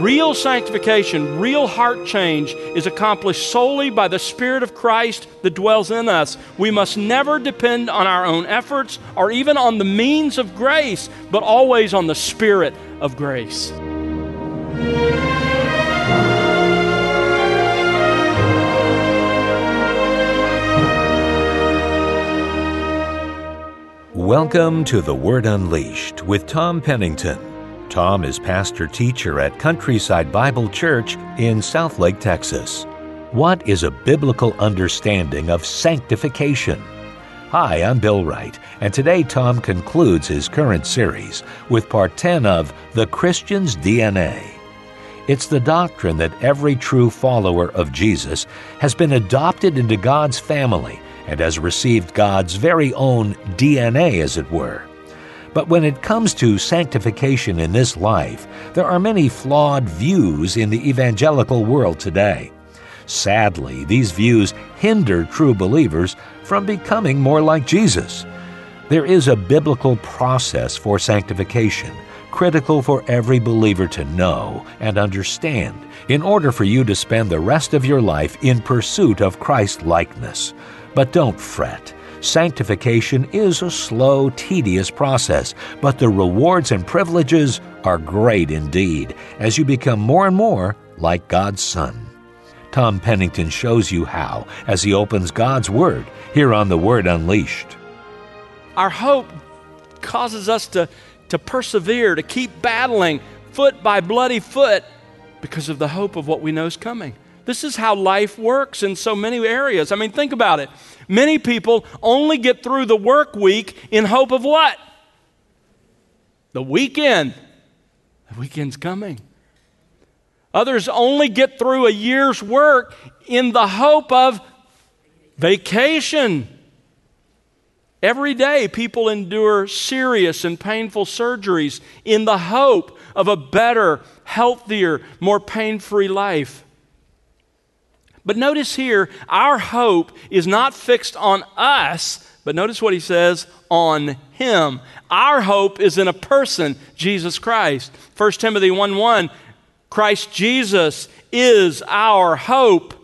Real sanctification, real heart change is accomplished solely by the Spirit of Christ that dwells in us. We must never depend on our own efforts or even on the means of grace, but always on the Spirit of grace. Welcome to The Word Unleashed with Tom Pennington. Tom is pastor teacher at Countryside Bible Church in Southlake, Texas. What is a biblical understanding of sanctification? Hi, I'm Bill Wright, and today Tom concludes his current series with part 10 of The Christian's DNA. It's the doctrine that every true follower of Jesus has been adopted into God's family and has received God's very own DNA, as it were. But when it comes to sanctification in this life, there are many flawed views in the evangelical world today. Sadly, these views hinder true believers from becoming more like Jesus. There is a biblical process for sanctification, critical for every believer to know and understand in order for you to spend the rest of your life in pursuit of Christ likeness. But don't fret. Sanctification is a slow, tedious process, but the rewards and privileges are great indeed as you become more and more like God's Son. Tom Pennington shows you how as he opens God's Word here on The Word Unleashed. Our hope causes us to, to persevere, to keep battling foot by bloody foot because of the hope of what we know is coming. This is how life works in so many areas. I mean, think about it. Many people only get through the work week in hope of what? The weekend. The weekend's coming. Others only get through a year's work in the hope of vacation. Every day, people endure serious and painful surgeries in the hope of a better, healthier, more pain free life. But notice here, our hope is not fixed on us, but notice what he says on him. Our hope is in a person, Jesus Christ. 1 Timothy 1 1, Christ Jesus is our hope.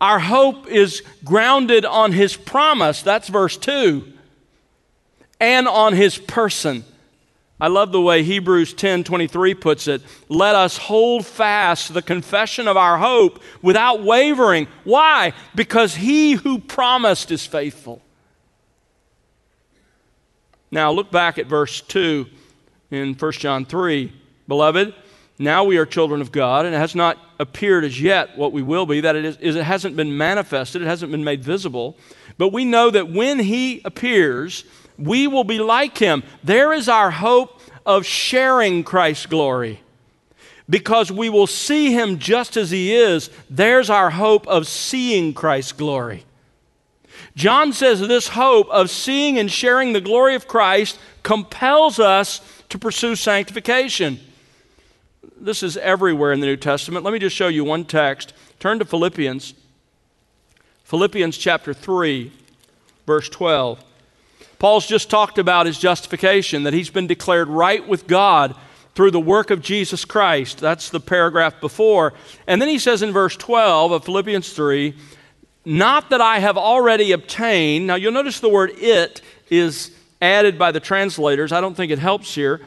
Our hope is grounded on his promise, that's verse 2, and on his person. I love the way Hebrews 10:23 puts it. Let us hold fast the confession of our hope without wavering. Why? Because he who promised is faithful. Now look back at verse 2 in 1 John 3. Beloved, now we are children of God, and it has not appeared as yet what we will be, that it, is, it hasn't been manifested, it hasn't been made visible. But we know that when he appears, we will be like him. There is our hope of sharing Christ's glory. Because we will see him just as he is, there's our hope of seeing Christ's glory. John says this hope of seeing and sharing the glory of Christ compels us to pursue sanctification. This is everywhere in the New Testament. Let me just show you one text. Turn to Philippians. Philippians chapter 3, verse 12. Paul's just talked about his justification, that he's been declared right with God through the work of Jesus Christ. That's the paragraph before. And then he says in verse 12 of Philippians 3, not that I have already obtained. Now you'll notice the word it is added by the translators. I don't think it helps here.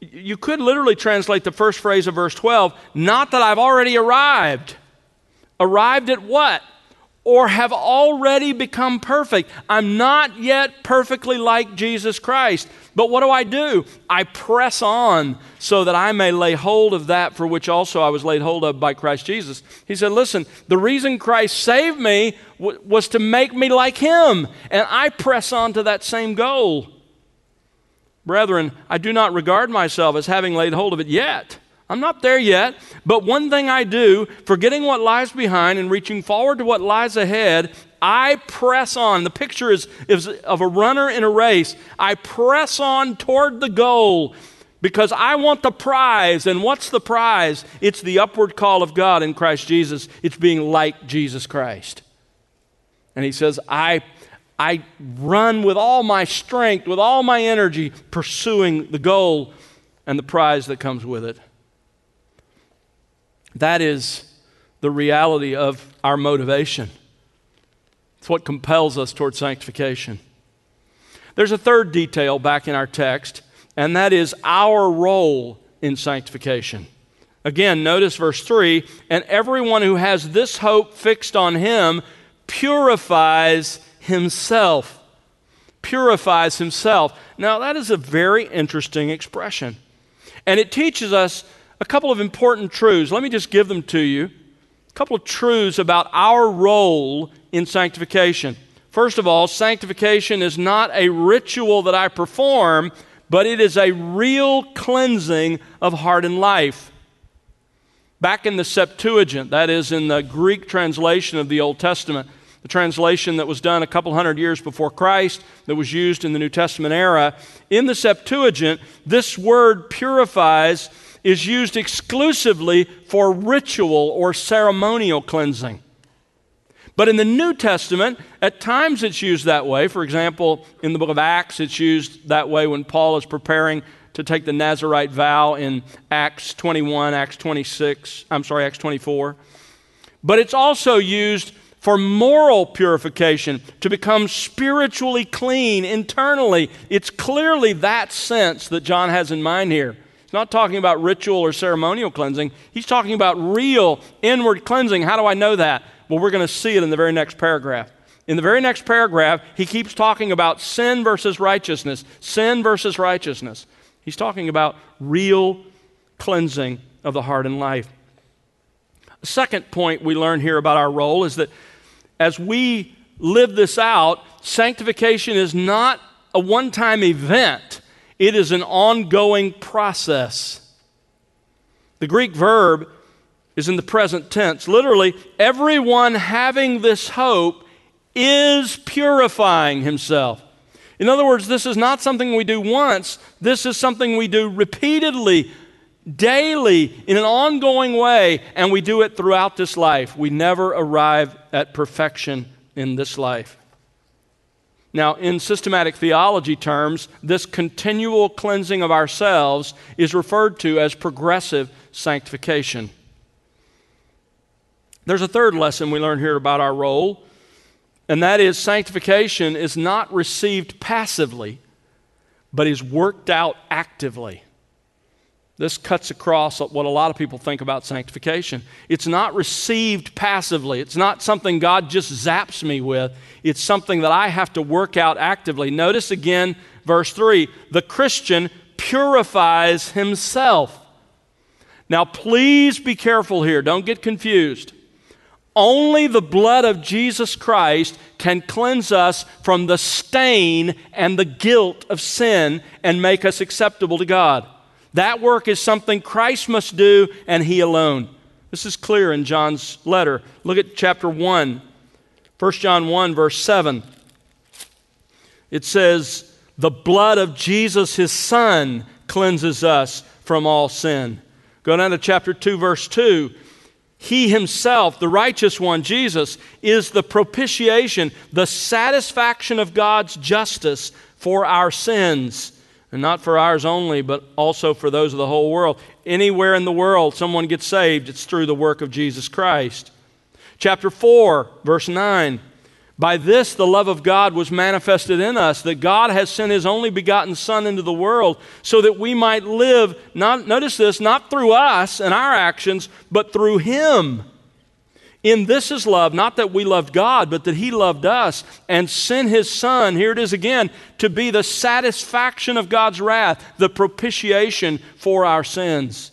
You could literally translate the first phrase of verse 12, not that I've already arrived. Arrived at what? Or have already become perfect. I'm not yet perfectly like Jesus Christ. But what do I do? I press on so that I may lay hold of that for which also I was laid hold of by Christ Jesus. He said, Listen, the reason Christ saved me w- was to make me like Him, and I press on to that same goal. Brethren, I do not regard myself as having laid hold of it yet. I'm not there yet, but one thing I do, forgetting what lies behind and reaching forward to what lies ahead, I press on. The picture is, is of a runner in a race. I press on toward the goal because I want the prize. And what's the prize? It's the upward call of God in Christ Jesus. It's being like Jesus Christ. And he says, I, I run with all my strength, with all my energy, pursuing the goal and the prize that comes with it. That is the reality of our motivation. It's what compels us toward sanctification. There's a third detail back in our text, and that is our role in sanctification. Again, notice verse 3 and everyone who has this hope fixed on him purifies himself. Purifies himself. Now, that is a very interesting expression. And it teaches us a couple of important truths. Let me just give them to you. A couple of truths about our role in sanctification. First of all, sanctification is not a ritual that I perform, but it is a real cleansing of heart and life. Back in the Septuagint, that is in the Greek translation of the Old Testament, the translation that was done a couple hundred years before Christ, that was used in the New Testament era, in the Septuagint, this word purifies is used exclusively for ritual or ceremonial cleansing. But in the New Testament, at times it's used that way. For example, in the book of Acts, it's used that way when Paul is preparing to take the Nazarite vow in Acts 21, Acts 26, I'm sorry, Acts 24. But it's also used for moral purification, to become spiritually clean internally. It's clearly that sense that John has in mind here. He's not talking about ritual or ceremonial cleansing, he's talking about real inward cleansing. How do I know that? Well, we're going to see it in the very next paragraph. In the very next paragraph, he keeps talking about sin versus righteousness, sin versus righteousness. He's talking about real cleansing of the heart and life. Second point we learn here about our role is that as we live this out, sanctification is not a one time event, it is an ongoing process. The Greek verb is in the present tense. Literally, everyone having this hope is purifying himself. In other words, this is not something we do once, this is something we do repeatedly, daily, in an ongoing way, and we do it throughout this life. We never arrive at perfection in this life. Now, in systematic theology terms, this continual cleansing of ourselves is referred to as progressive sanctification. There's a third lesson we learn here about our role and that is sanctification is not received passively, but is worked out actively. This cuts across what a lot of people think about sanctification. It's not received passively. It's not something God just zaps me with. It's something that I have to work out actively. Notice again verse 3 the Christian purifies himself. Now, please be careful here. Don't get confused. Only the blood of Jesus Christ can cleanse us from the stain and the guilt of sin and make us acceptable to God. That work is something Christ must do and He alone. This is clear in John's letter. Look at chapter 1, 1 John 1, verse 7. It says, The blood of Jesus, His Son, cleanses us from all sin. Go down to chapter 2, verse 2. He himself, the righteous one, Jesus, is the propitiation, the satisfaction of God's justice for our sins. And not for ours only, but also for those of the whole world. Anywhere in the world someone gets saved, it's through the work of Jesus Christ. Chapter 4, verse 9. By this, the love of God was manifested in us, that God has sent His only begotten Son into the world so that we might live, not, notice this, not through us and our actions, but through Him. In this is love, not that we loved God, but that He loved us and sent His Son, here it is again, to be the satisfaction of God's wrath, the propitiation for our sins.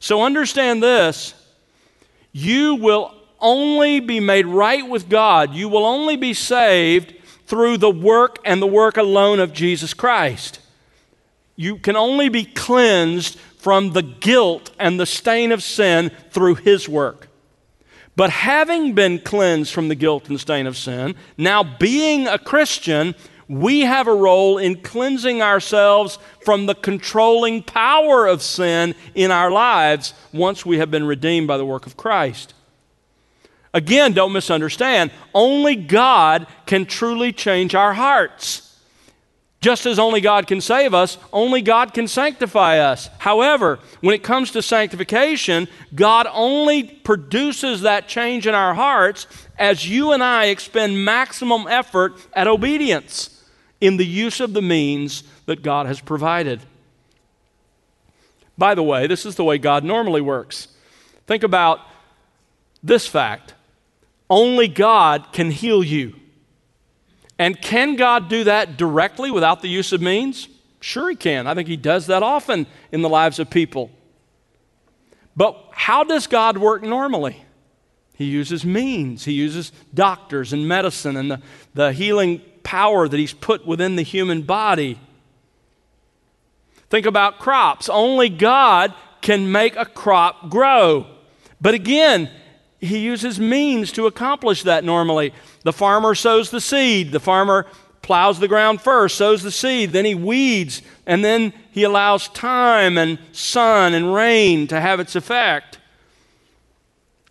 So understand this you will only be made right with God. You will only be saved through the work and the work alone of Jesus Christ. You can only be cleansed from the guilt and the stain of sin through His work. But having been cleansed from the guilt and stain of sin, now being a Christian, we have a role in cleansing ourselves from the controlling power of sin in our lives once we have been redeemed by the work of Christ. Again, don't misunderstand. Only God can truly change our hearts. Just as only God can save us, only God can sanctify us. However, when it comes to sanctification, God only produces that change in our hearts as you and I expend maximum effort at obedience in the use of the means that God has provided. By the way, this is the way God normally works. Think about this fact only God can heal you. And can God do that directly without the use of means? Sure, He can. I think He does that often in the lives of people. But how does God work normally? He uses means, He uses doctors and medicine and the, the healing power that He's put within the human body. Think about crops. Only God can make a crop grow. But again, he uses means to accomplish that normally. The farmer sows the seed. The farmer plows the ground first, sows the seed, then he weeds, and then he allows time and sun and rain to have its effect.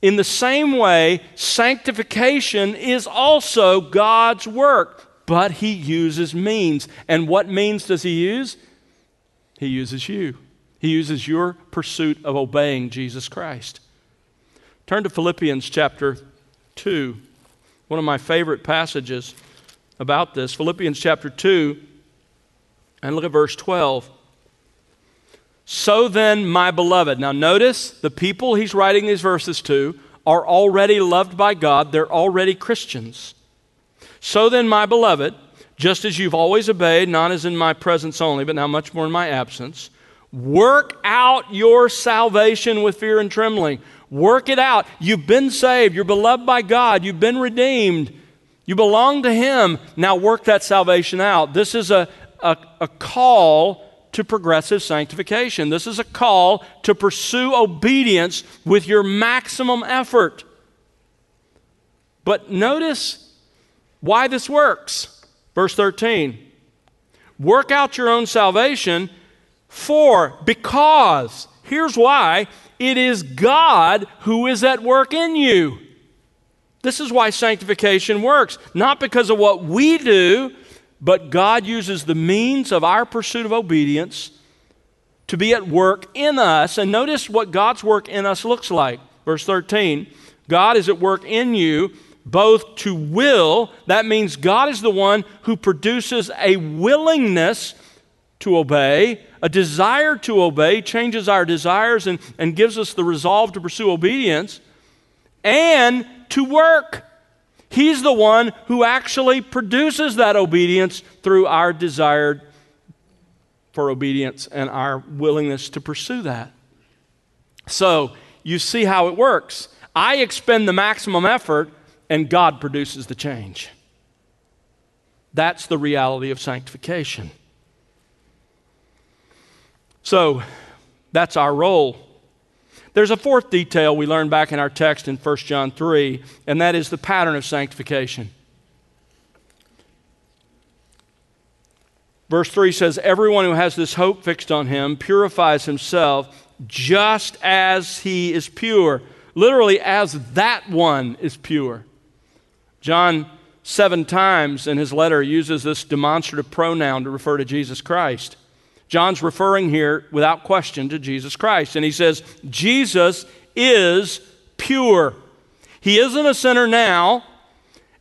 In the same way, sanctification is also God's work, but he uses means. And what means does he use? He uses you. He uses your pursuit of obeying Jesus Christ. Turn to Philippians chapter 2, one of my favorite passages about this. Philippians chapter 2, and look at verse 12. So then, my beloved. Now, notice the people he's writing these verses to are already loved by God, they're already Christians. So then, my beloved, just as you've always obeyed, not as in my presence only, but now much more in my absence, work out your salvation with fear and trembling. Work it out. You've been saved. You're beloved by God. You've been redeemed. You belong to Him. Now work that salvation out. This is a, a, a call to progressive sanctification. This is a call to pursue obedience with your maximum effort. But notice why this works. Verse 13 Work out your own salvation for, because, here's why it is God who is at work in you. This is why sanctification works, not because of what we do, but God uses the means of our pursuit of obedience to be at work in us. And notice what God's work in us looks like. Verse 13 God is at work in you both to will, that means God is the one who produces a willingness to obey, a desire to obey, changes our desires and, and gives us the resolve to pursue obedience, and to work. He's the one who actually produces that obedience through our desire for obedience and our willingness to pursue that. So, you see how it works. I expend the maximum effort, and God produces the change. That's the reality of sanctification. So that's our role. There's a fourth detail we learned back in our text in 1 John 3, and that is the pattern of sanctification. Verse 3 says, Everyone who has this hope fixed on him purifies himself just as he is pure. Literally, as that one is pure. John, seven times in his letter, uses this demonstrative pronoun to refer to Jesus Christ. John's referring here without question to Jesus Christ. And he says, Jesus is pure. He isn't a sinner now,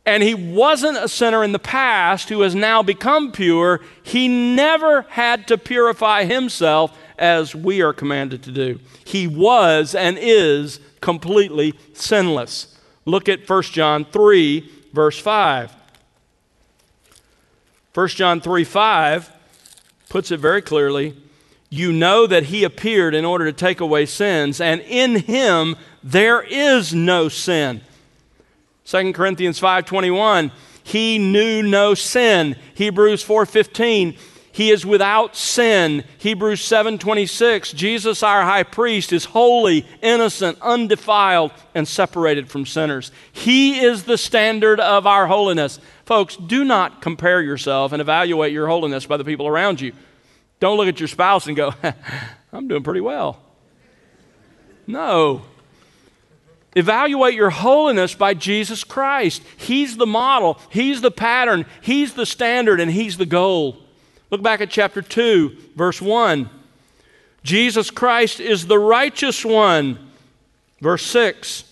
and he wasn't a sinner in the past who has now become pure. He never had to purify himself as we are commanded to do. He was and is completely sinless. Look at 1 John 3, verse 5. 1 John 3 5 puts it very clearly you know that he appeared in order to take away sins, and in him there is no sin. 2 Corinthians 5:21 He knew no sin. Hebrews 4:15 He is without sin. Hebrews 7:26 Jesus our high priest is holy, innocent, undefiled and separated from sinners. He is the standard of our holiness. Folks, do not compare yourself and evaluate your holiness by the people around you. Don't look at your spouse and go, I'm doing pretty well. No. Evaluate your holiness by Jesus Christ. He's the model, He's the pattern, He's the standard, and He's the goal. Look back at chapter 2, verse 1. Jesus Christ is the righteous one. Verse 6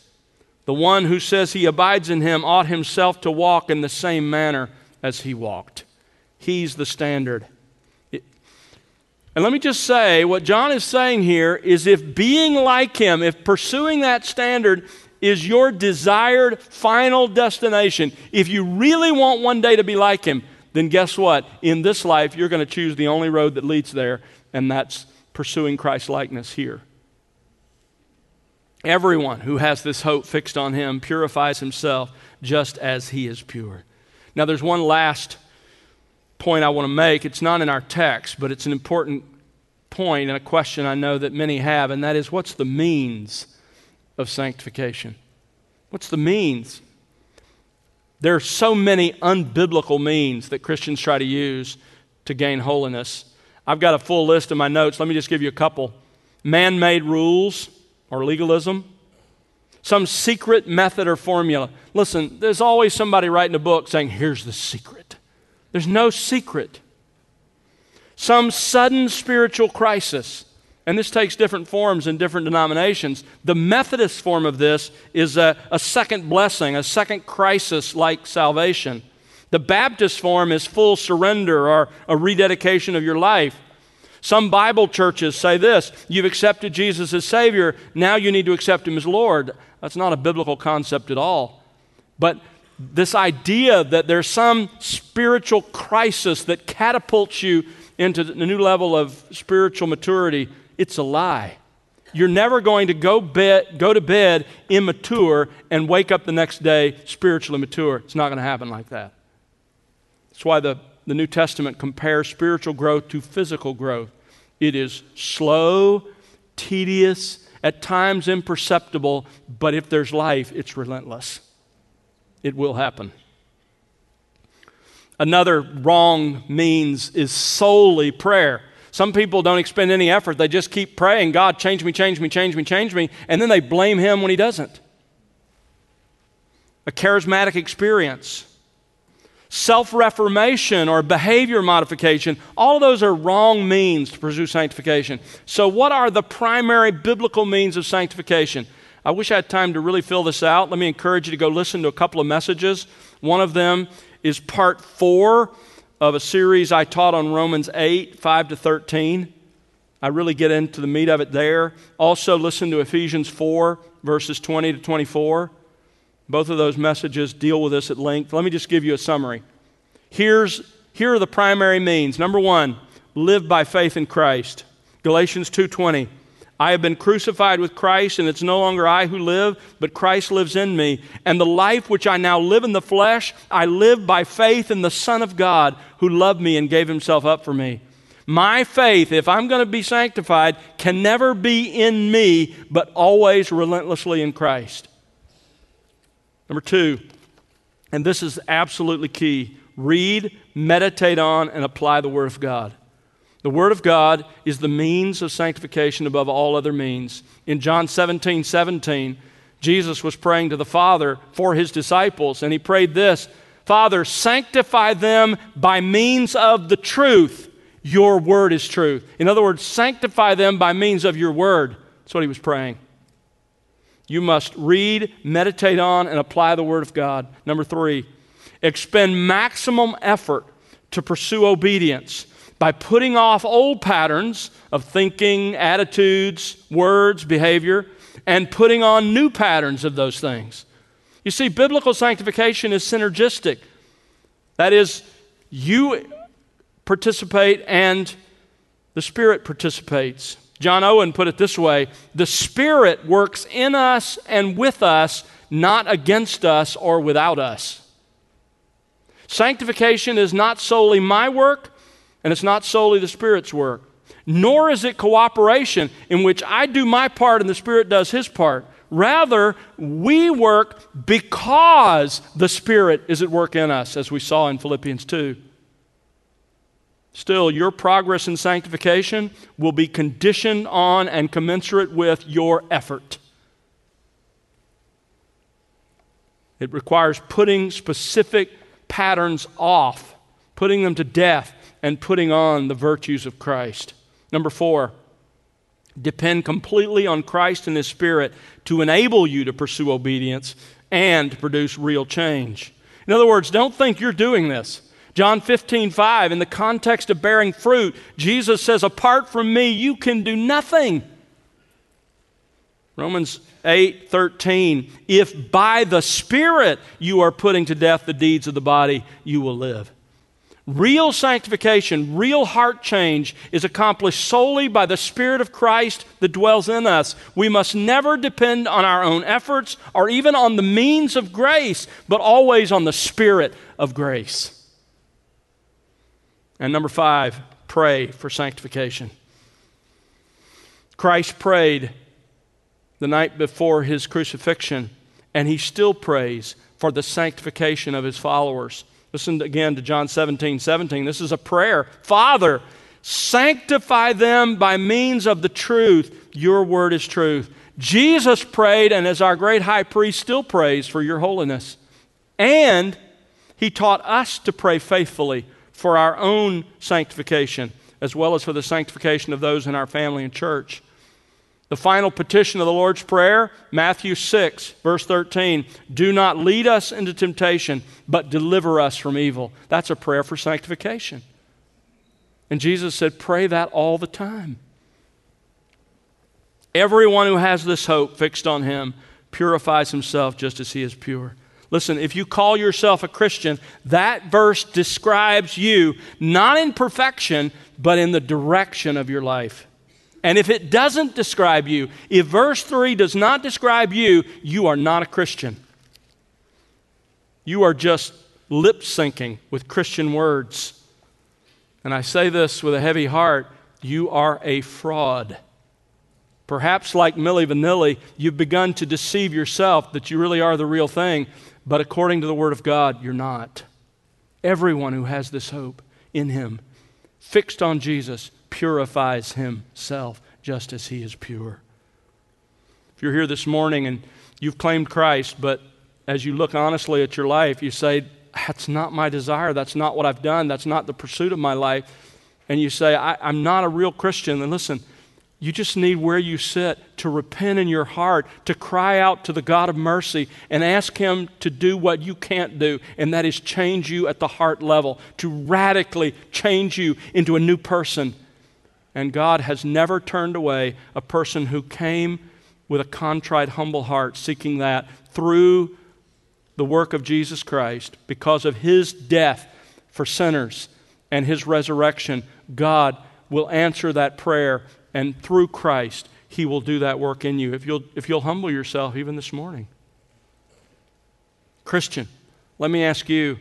The one who says he abides in him ought himself to walk in the same manner as he walked. He's the standard. And let me just say what John is saying here is if being like him, if pursuing that standard is your desired final destination, if you really want one day to be like him, then guess what? In this life, you're going to choose the only road that leads there, and that's pursuing Christ likeness here. Everyone who has this hope fixed on him purifies himself just as he is pure. Now, there's one last point I want to make. It's not in our text, but it's an important point and a question I know that many have, and that is what's the means of sanctification? What's the means? There are so many unbiblical means that Christians try to use to gain holiness. I've got a full list in my notes. Let me just give you a couple man made rules or legalism, some secret method or formula. Listen, there's always somebody writing a book saying, here's the secret. There's no secret. Some sudden spiritual crisis. And this takes different forms in different denominations. The Methodist form of this is a, a second blessing, a second crisis like salvation. The Baptist form is full surrender or a rededication of your life. Some Bible churches say this you've accepted Jesus as Savior, now you need to accept Him as Lord. That's not a biblical concept at all. But this idea that there's some spiritual crisis that catapults you into a new level of spiritual maturity, it's a lie. You're never going to go, bed, go to bed immature and wake up the next day spiritually mature. It's not going to happen like that. That's why the, the New Testament compares spiritual growth to physical growth. It is slow, tedious, at times imperceptible, but if there's life, it's relentless. It will happen. Another wrong means is solely prayer. Some people don't expend any effort. They just keep praying, God, change me, change me, change me, change me, and then they blame Him when He doesn't. A charismatic experience self reformation or behavior modification, all of those are wrong means to pursue sanctification. So, what are the primary biblical means of sanctification? I wish I had time to really fill this out. Let me encourage you to go listen to a couple of messages. One of them is part four of a series I taught on Romans 8, 5 to 13. I really get into the meat of it there. Also, listen to Ephesians 4, verses 20 to 24. Both of those messages deal with this at length. Let me just give you a summary. Here's, here are the primary means. Number one, live by faith in Christ. Galatians 2:20. I have been crucified with Christ, and it's no longer I who live, but Christ lives in me. And the life which I now live in the flesh, I live by faith in the Son of God who loved me and gave himself up for me. My faith, if I'm going to be sanctified, can never be in me, but always relentlessly in Christ. Number two, and this is absolutely key read, meditate on, and apply the Word of God. The Word of God is the means of sanctification above all other means. In John 17 17, Jesus was praying to the Father for his disciples, and he prayed this Father, sanctify them by means of the truth. Your word is truth. In other words, sanctify them by means of your word. That's what he was praying. You must read, meditate on, and apply the Word of God. Number three, expend maximum effort to pursue obedience by putting off old patterns of thinking, attitudes, words, behavior, and putting on new patterns of those things. You see, biblical sanctification is synergistic. That is, you participate and the Spirit participates. John Owen put it this way The Spirit works in us and with us, not against us or without us. Sanctification is not solely my work, and it's not solely the Spirit's work, nor is it cooperation in which I do my part and the Spirit does his part. Rather, we work because the Spirit is at work in us, as we saw in Philippians 2. Still, your progress in sanctification will be conditioned on and commensurate with your effort. It requires putting specific patterns off, putting them to death, and putting on the virtues of Christ. Number four, depend completely on Christ and His Spirit to enable you to pursue obedience and to produce real change. In other words, don't think you're doing this. John 15, 5, in the context of bearing fruit, Jesus says, Apart from me, you can do nothing. Romans 8, 13, if by the Spirit you are putting to death the deeds of the body, you will live. Real sanctification, real heart change is accomplished solely by the Spirit of Christ that dwells in us. We must never depend on our own efforts or even on the means of grace, but always on the Spirit of grace. And number five, pray for sanctification. Christ prayed the night before his crucifixion, and he still prays for the sanctification of his followers. Listen again to John 17 17. This is a prayer. Father, sanctify them by means of the truth. Your word is truth. Jesus prayed, and as our great high priest still prays for your holiness. And he taught us to pray faithfully for our own sanctification, as well as for the sanctification of those in our family and church. The final petition of the Lord's Prayer, Matthew 6, verse 13 Do not lead us into temptation, but deliver us from evil. That's a prayer for sanctification. And Jesus said, Pray that all the time. Everyone who has this hope fixed on him purifies himself just as he is pure. Listen, if you call yourself a Christian, that verse describes you not in perfection, but in the direction of your life. And if it doesn't describe you, if verse 3 does not describe you, you are not a Christian. You are just lip syncing with Christian words. And I say this with a heavy heart you are a fraud. Perhaps, like Milli Vanilli, you've begun to deceive yourself that you really are the real thing. But according to the Word of God, you're not. Everyone who has this hope in Him, fixed on Jesus, purifies himself just as He is pure. If you're here this morning and you've claimed Christ, but as you look honestly at your life, you say, That's not my desire. That's not what I've done. That's not the pursuit of my life. And you say, I, am not a real Christian. Then listen, you just need where you sit to repent in your heart, to cry out to the God of mercy and ask Him to do what you can't do, and that is change you at the heart level, to radically change you into a new person. And God has never turned away a person who came with a contrite, humble heart, seeking that through the work of Jesus Christ, because of His death for sinners and His resurrection. God will answer that prayer and through Christ, He will do that work in you if you'll, if you'll humble yourself even this morning. Christian, let me ask you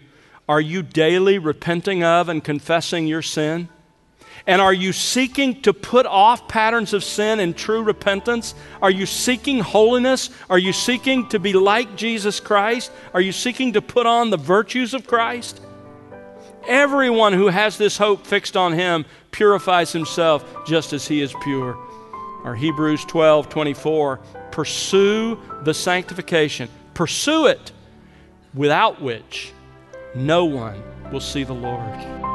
are you daily repenting of and confessing your sin? And are you seeking to put off patterns of sin and true repentance? Are you seeking holiness? Are you seeking to be like Jesus Christ? Are you seeking to put on the virtues of Christ? Everyone who has this hope fixed on him purifies himself just as he is pure. Or Hebrews 12 24. Pursue the sanctification, pursue it, without which no one will see the Lord.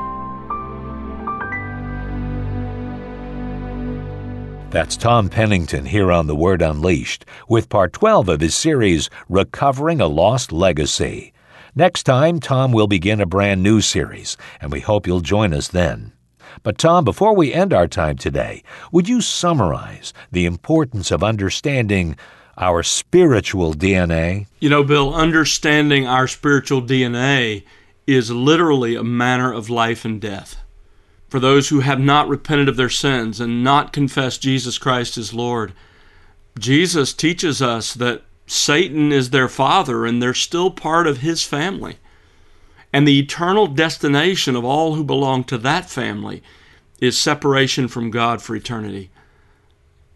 That's Tom Pennington here on The Word Unleashed with part 12 of his series, Recovering a Lost Legacy. Next time, Tom will begin a brand new series, and we hope you'll join us then. But, Tom, before we end our time today, would you summarize the importance of understanding our spiritual DNA? You know, Bill, understanding our spiritual DNA is literally a matter of life and death. For those who have not repented of their sins and not confessed Jesus Christ as Lord, Jesus teaches us that Satan is their father and they're still part of his family. And the eternal destination of all who belong to that family is separation from God for eternity.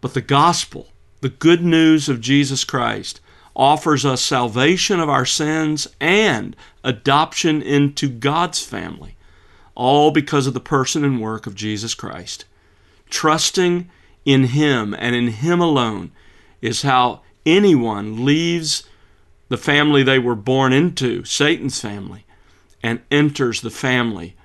But the gospel, the good news of Jesus Christ, offers us salvation of our sins and adoption into God's family, all because of the person and work of Jesus Christ. Trusting in Him and in Him alone is how anyone leaves the family they were born into, Satan's family, and enters the family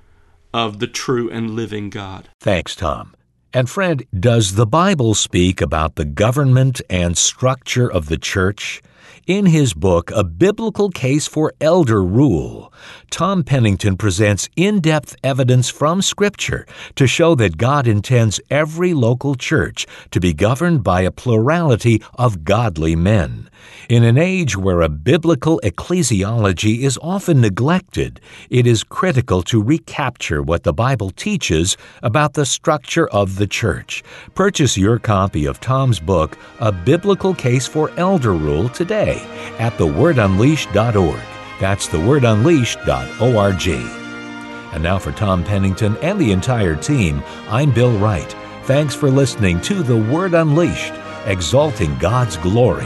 of the true and living God. Thanks, Tom. And friend, does the Bible speak about the government and structure of the church? In his book, A Biblical Case for Elder Rule, Tom Pennington presents in depth evidence from Scripture to show that God intends every local church to be governed by a plurality of godly men. In an age where a biblical ecclesiology is often neglected, it is critical to recapture what the Bible teaches about the structure of the church. Purchase your copy of Tom's book, A Biblical Case for Elder Rule, today at thewordunleashed.org. That's thewordunleashed.org. And now for Tom Pennington and the entire team, I'm Bill Wright. Thanks for listening to The Word Unleashed, exalting God's glory,